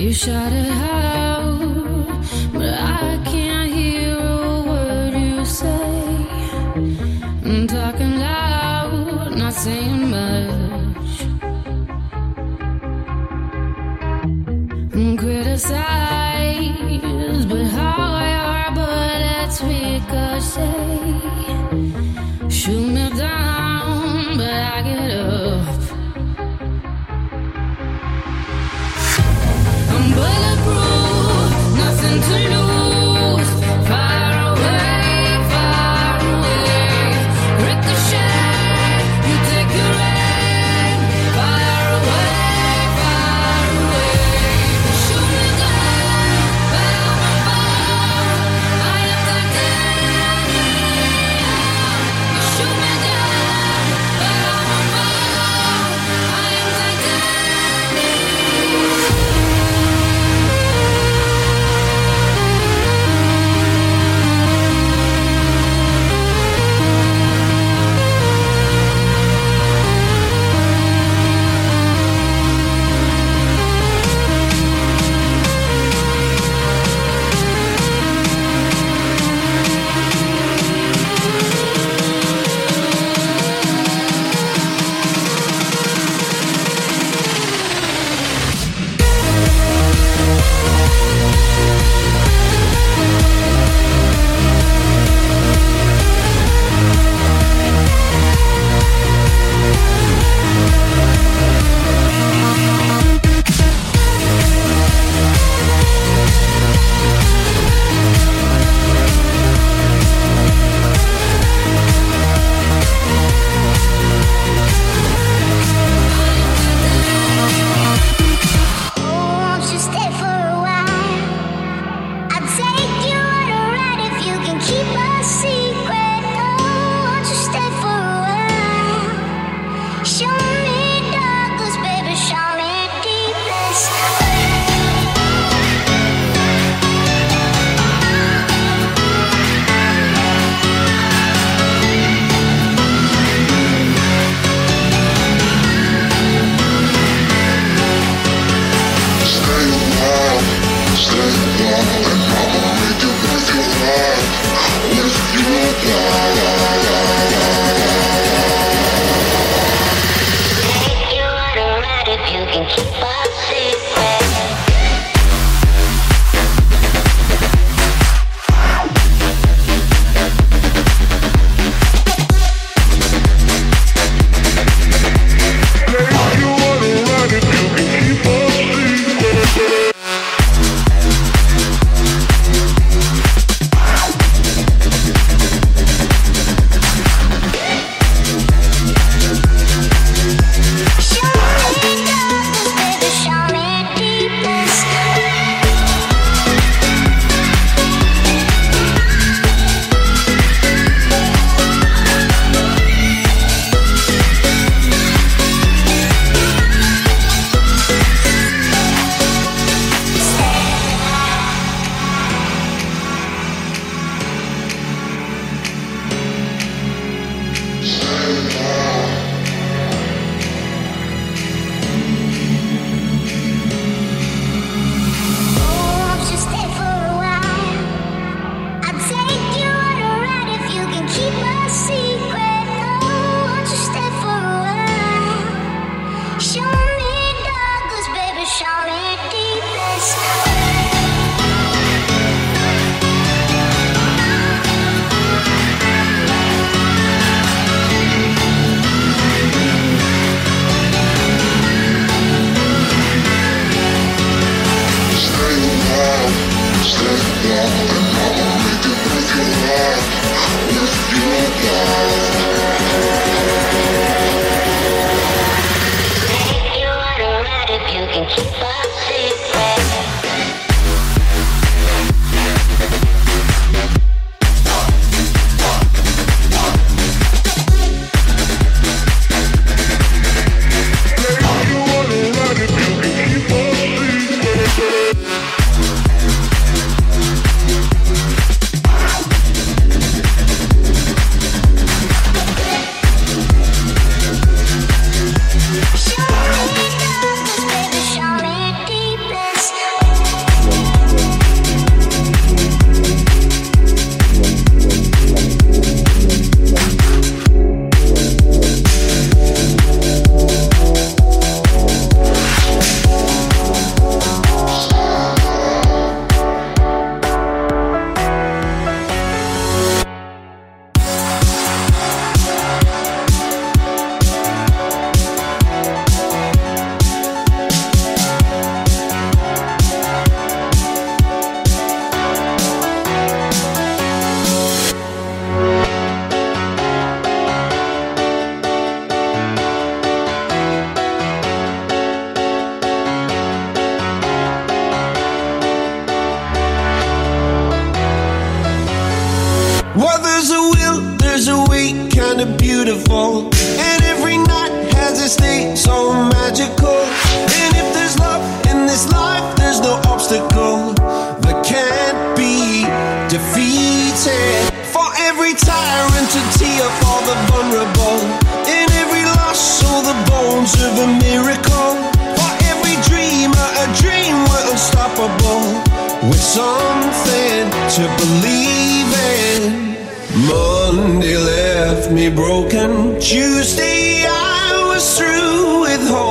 You shout it out,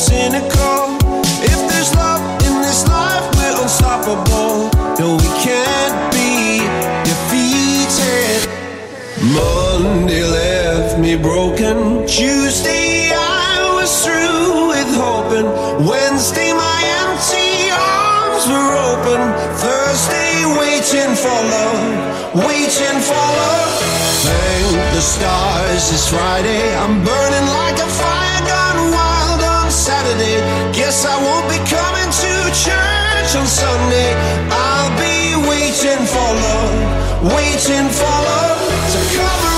Cynical? If there's love in this life, we're unstoppable. No, we can't be defeated. Monday left me broken. Tuesday I was through with hoping. Wednesday my empty arms were open. Thursday waiting for love, waiting for love. Thank the stars, it's Friday. I'm burning like a fire Saturday. Guess I won't be coming to church on Sunday. I'll be waiting for love, waiting for love to come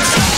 motherfucking